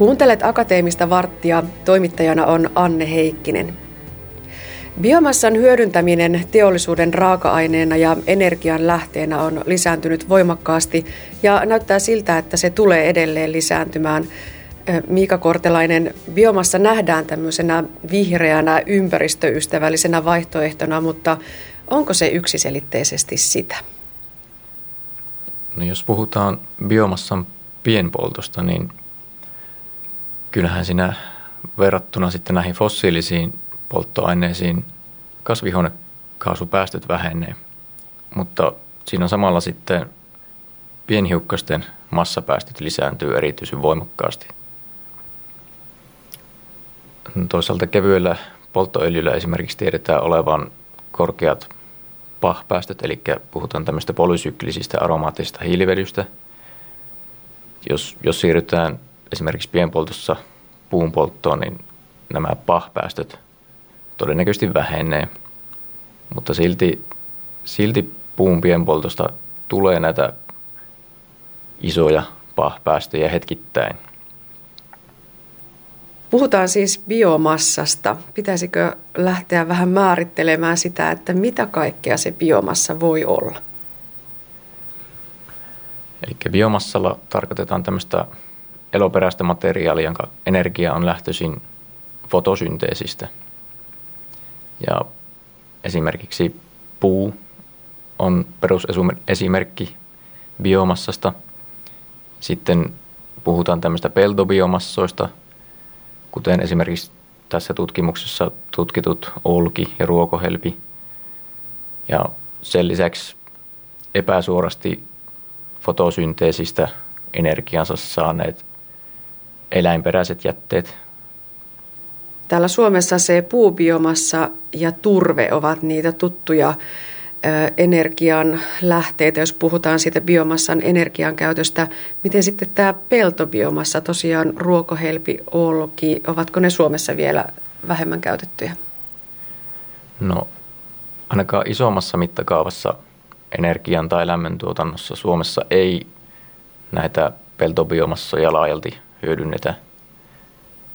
Kuuntelet Akateemista varttia. Toimittajana on Anne Heikkinen. Biomassan hyödyntäminen teollisuuden raaka-aineena ja energian lähteenä on lisääntynyt voimakkaasti ja näyttää siltä, että se tulee edelleen lisääntymään. Miika Kortelainen, biomassa nähdään tämmöisenä vihreänä, ympäristöystävällisenä vaihtoehtona, mutta onko se yksiselitteisesti sitä? No jos puhutaan biomassan pienpoltosta, niin kyllähän siinä verrattuna sitten näihin fossiilisiin polttoaineisiin kasvihuonekaasupäästöt vähenee, mutta siinä samalla sitten pienhiukkasten massapäästöt lisääntyy erityisen voimakkaasti. Toisaalta kevyellä polttoöljyllä esimerkiksi tiedetään olevan korkeat PAH-päästöt, eli puhutaan tämmöistä polysyklisistä aromaattisista hiilivedystä. Jos, jos siirrytään esimerkiksi pienpoltossa puun polttoon, niin nämä PAH-päästöt todennäköisesti vähenee. Mutta silti, silti puun pienpoltosta tulee näitä isoja PAH-päästöjä hetkittäin. Puhutaan siis biomassasta. Pitäisikö lähteä vähän määrittelemään sitä, että mitä kaikkea se biomassa voi olla? Eli biomassalla tarkoitetaan tämmöistä eloperäistä materiaalia, jonka energia on lähtöisin fotosynteesistä. Ja esimerkiksi puu on perusesimerkki biomassasta. Sitten puhutaan tämmöistä peltobiomassoista, kuten esimerkiksi tässä tutkimuksessa tutkitut olki ja ruokohelpi. Ja sen lisäksi epäsuorasti fotosynteesistä energiansa saaneet eläinperäiset jätteet. Täällä Suomessa se puubiomassa ja turve ovat niitä tuttuja energian lähteitä, jos puhutaan siitä biomassan energian käytöstä. Miten sitten tämä peltobiomassa, tosiaan ruokohelpi, olki, ovatko ne Suomessa vielä vähemmän käytettyjä? No ainakaan isommassa mittakaavassa energian tai lämmöntuotannossa Suomessa ei näitä peltobiomassoja laajalti hyödynnetä.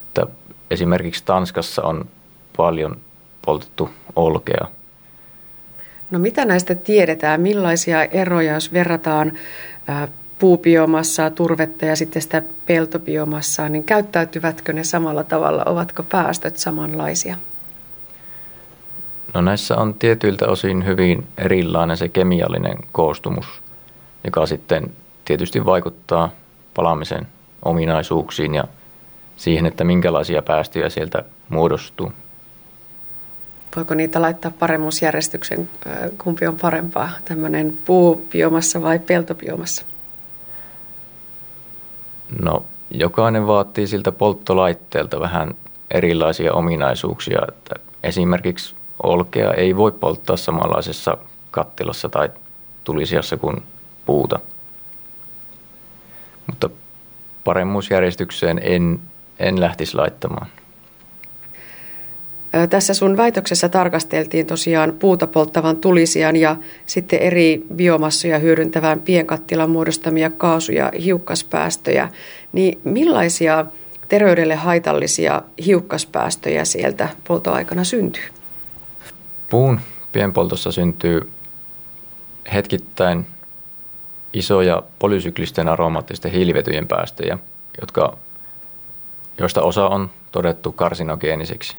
Että esimerkiksi Tanskassa on paljon poltettu olkea. No mitä näistä tiedetään? Millaisia eroja, jos verrataan puubiomassaa, turvetta ja sitten sitä peltobiomassaa, niin käyttäytyvätkö ne samalla tavalla? Ovatko päästöt samanlaisia? No näissä on tietyiltä osin hyvin erilainen se kemiallinen koostumus, joka sitten tietysti vaikuttaa palamisen ominaisuuksiin ja siihen, että minkälaisia päästöjä sieltä muodostuu. Voiko niitä laittaa paremmuusjärjestyksen, kumpi on parempaa, tämmöinen puubiomassa vai peltobiomassa? No, jokainen vaatii siltä polttolaitteelta vähän erilaisia ominaisuuksia. Että esimerkiksi olkea ei voi polttaa samanlaisessa kattilassa tai tulisiassa kuin puuta. Mutta paremmuusjärjestykseen en, en lähtisi laittamaan. Tässä sun väitöksessä tarkasteltiin tosiaan puuta polttavan tulisian ja sitten eri biomassoja hyödyntävän pienkattilan muodostamia kaasu- ja hiukkaspäästöjä. Niin millaisia terveydelle haitallisia hiukkaspäästöjä sieltä poltoaikana syntyy? Puun pienpoltossa syntyy hetkittäin isoja polysyklisten aromaattisten hiilivetyjen päästöjä, jotka, joista osa on todettu karsinogeeniseksi.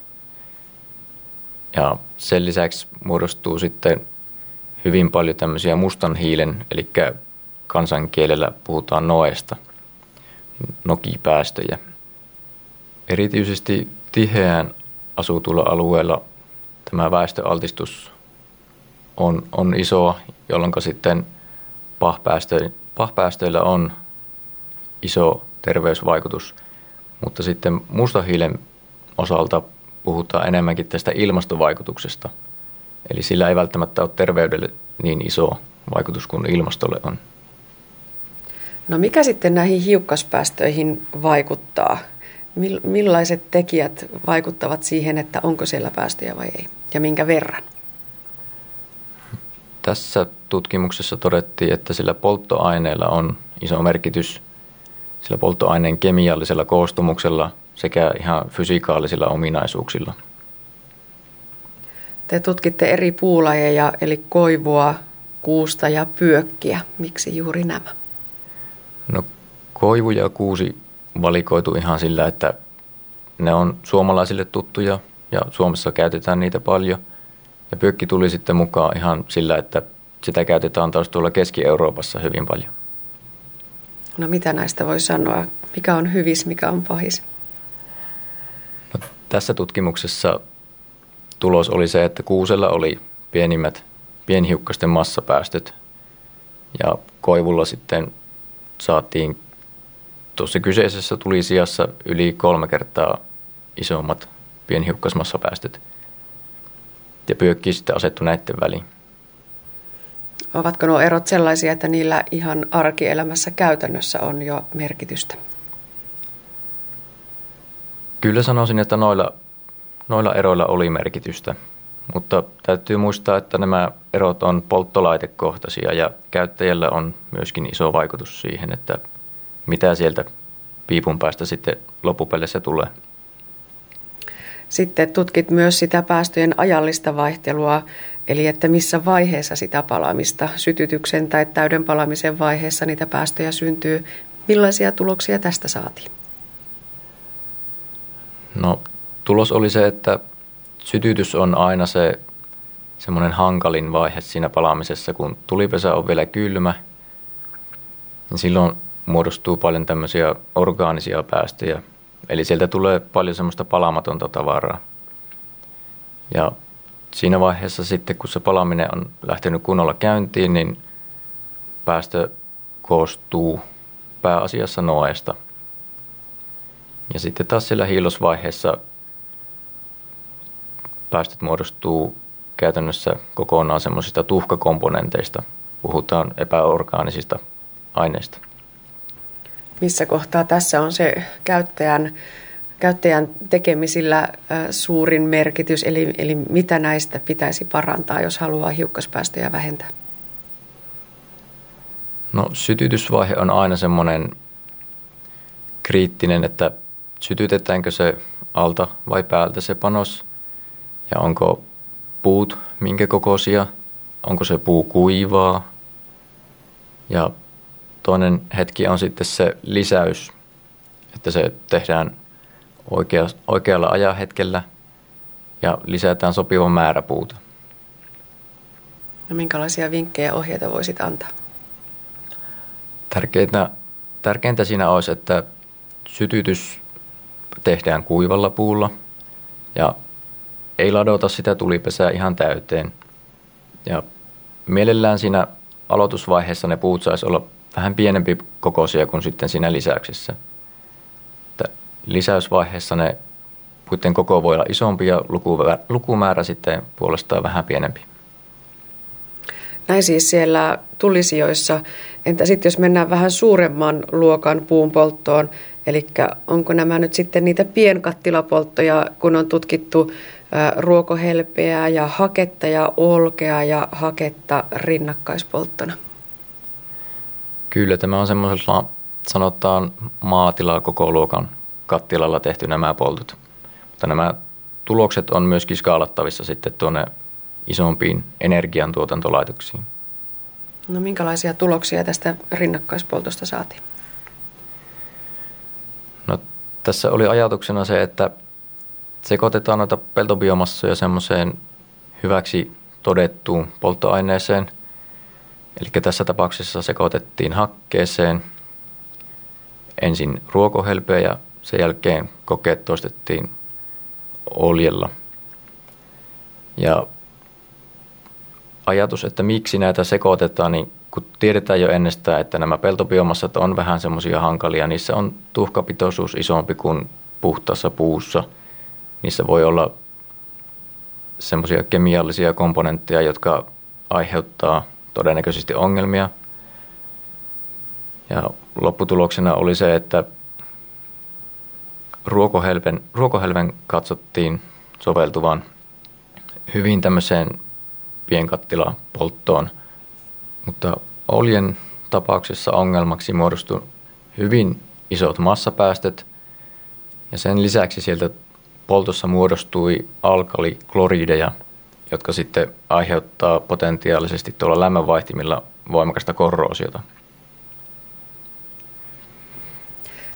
Ja sen lisäksi muodostuu sitten hyvin paljon tämmöisiä mustan hiilen, eli kansankielellä puhutaan noesta, nokipäästöjä. Erityisesti tiheään asutulla alueella tämä väestöaltistus on, on iso, jolloin sitten pahpäästöillä on iso terveysvaikutus, mutta sitten mustahiilen osalta puhutaan enemmänkin tästä ilmastovaikutuksesta. Eli sillä ei välttämättä ole terveydelle niin iso vaikutus kuin ilmastolle on. No mikä sitten näihin hiukkaspäästöihin vaikuttaa? Millaiset tekijät vaikuttavat siihen, että onko siellä päästöjä vai ei ja minkä verran? Tässä tutkimuksessa todettiin, että sillä polttoaineella on iso merkitys sillä polttoaineen kemiallisella koostumuksella sekä ihan fysikaalisilla ominaisuuksilla. Te tutkitte eri puulajeja, eli koivua, kuusta ja pyökkiä. Miksi juuri nämä? No koivu ja kuusi valikoitu ihan sillä, että ne on suomalaisille tuttuja ja Suomessa käytetään niitä paljon. Ja pyökki tuli sitten mukaan ihan sillä, että sitä käytetään taas tuolla Keski-Euroopassa hyvin paljon. No mitä näistä voi sanoa? Mikä on hyvis, mikä on pahis? No, tässä tutkimuksessa tulos oli se, että kuusella oli pienimmät pienhiukkasten massapäästöt ja koivulla sitten saatiin tuossa kyseisessä tuli sijassa yli kolme kertaa isommat pienhiukkasmassapäästöt ja pyökki sitten asettu näiden väliin. Ovatko nuo erot sellaisia, että niillä ihan arkielämässä käytännössä on jo merkitystä? Kyllä sanoisin, että noilla, noilla eroilla oli merkitystä, mutta täytyy muistaa, että nämä erot on polttolaitekohtaisia ja käyttäjällä on myöskin iso vaikutus siihen, että mitä sieltä piipun päästä sitten loppupeleissä tulee. Sitten tutkit myös sitä päästöjen ajallista vaihtelua, eli että missä vaiheessa sitä palamista, sytytyksen tai täyden palamisen vaiheessa niitä päästöjä syntyy. Millaisia tuloksia tästä saatiin? No tulos oli se, että sytytys on aina se semmoinen hankalin vaihe siinä palaamisessa, kun tulipesä on vielä kylmä, niin silloin muodostuu paljon tämmöisiä orgaanisia päästöjä. Eli sieltä tulee paljon semmoista palamatonta tavaraa. Ja siinä vaiheessa sitten, kun se palaminen on lähtenyt kunnolla käyntiin, niin päästö koostuu pääasiassa noesta. Ja sitten taas siellä hiilosvaiheessa päästöt muodostuu käytännössä kokonaan semmoisista tuhkakomponenteista. Puhutaan epäorgaanisista aineista. Missä kohtaa tässä on se käyttäjän, käyttäjän tekemisillä suurin merkitys, eli, eli mitä näistä pitäisi parantaa, jos haluaa hiukkaspäästöjä vähentää? No sytytysvaihe on aina semmoinen kriittinen, että sytytetäänkö se alta vai päältä se panos ja onko puut minkä kokoisia, onko se puu kuivaa ja toinen hetki on sitten se lisäys, että se tehdään oikea, oikealla ajahetkellä ja lisätään sopiva määrä puuta. No minkälaisia vinkkejä ja ohjeita voisit antaa? Tärkeintä, tärkeintä siinä olisi, että sytytys tehdään kuivalla puulla ja ei ladota sitä tulipesää ihan täyteen. Ja mielellään siinä aloitusvaiheessa ne puut saisi olla vähän pienempi kokoisia kuin sitten siinä lisäyksessä. Että lisäysvaiheessa ne puiden koko voi olla isompi ja lukumäärä sitten puolestaan vähän pienempi. Näin siis siellä tulisijoissa. Entä sitten jos mennään vähän suuremman luokan puun polttoon, eli onko nämä nyt sitten niitä pienkattilapolttoja, kun on tutkittu ruokohelpeää ja haketta ja olkea ja haketta rinnakkaispolttona? Kyllä, tämä on semmoisella sanotaan maatila koko luokan kattilalla tehty nämä poltot. Mutta nämä tulokset on myöskin skaalattavissa sitten tuonne isompiin energiantuotantolaitoksiin. No minkälaisia tuloksia tästä rinnakkaispoltosta saatiin? No, tässä oli ajatuksena se, että sekoitetaan noita peltobiomassoja semmoiseen hyväksi todettuun polttoaineeseen. Eli tässä tapauksessa sekoitettiin hakkeeseen ensin ruokohelpeä ja sen jälkeen kokeet toistettiin oljella. Ja ajatus, että miksi näitä sekoitetaan, niin kun tiedetään jo ennestään, että nämä peltobiomassat on vähän semmoisia hankalia, niissä on tuhkapitoisuus isompi kuin puhtaassa puussa. Niissä voi olla semmoisia kemiallisia komponentteja, jotka aiheuttaa todennäköisesti ongelmia. Ja lopputuloksena oli se, että ruokohelven, ruokohelven katsottiin soveltuvan hyvin tämmöiseen pienkattilapolttoon, mutta oljen tapauksessa ongelmaksi muodostui hyvin isot massapäästöt ja sen lisäksi sieltä poltossa muodostui alkaliklorideja, jotka sitten aiheuttaa potentiaalisesti tuolla lämmönvaihtimilla voimakasta korroosiota.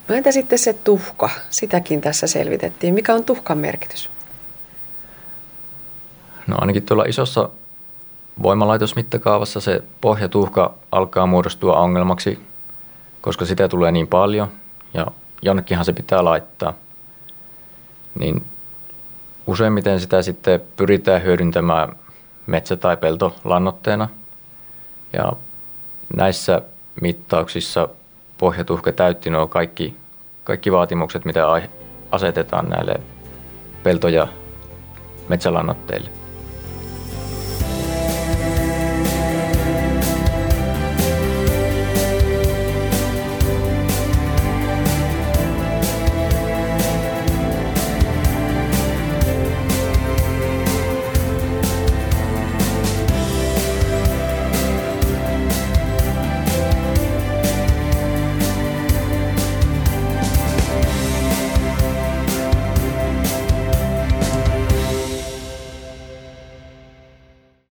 No entä sitten se tuhka? Sitäkin tässä selvitettiin. Mikä on tuhkan merkitys? No ainakin tuolla isossa voimalaitosmittakaavassa se pohjatuhka alkaa muodostua ongelmaksi, koska sitä tulee niin paljon ja jonnekinhan se pitää laittaa. Niin useimmiten sitä sitten pyritään hyödyntämään metsä- tai peltolannoitteena. Ja näissä mittauksissa pohjatuhka täytti nuo kaikki, kaikki vaatimukset, mitä asetetaan näille pelto- ja metsälannoitteille.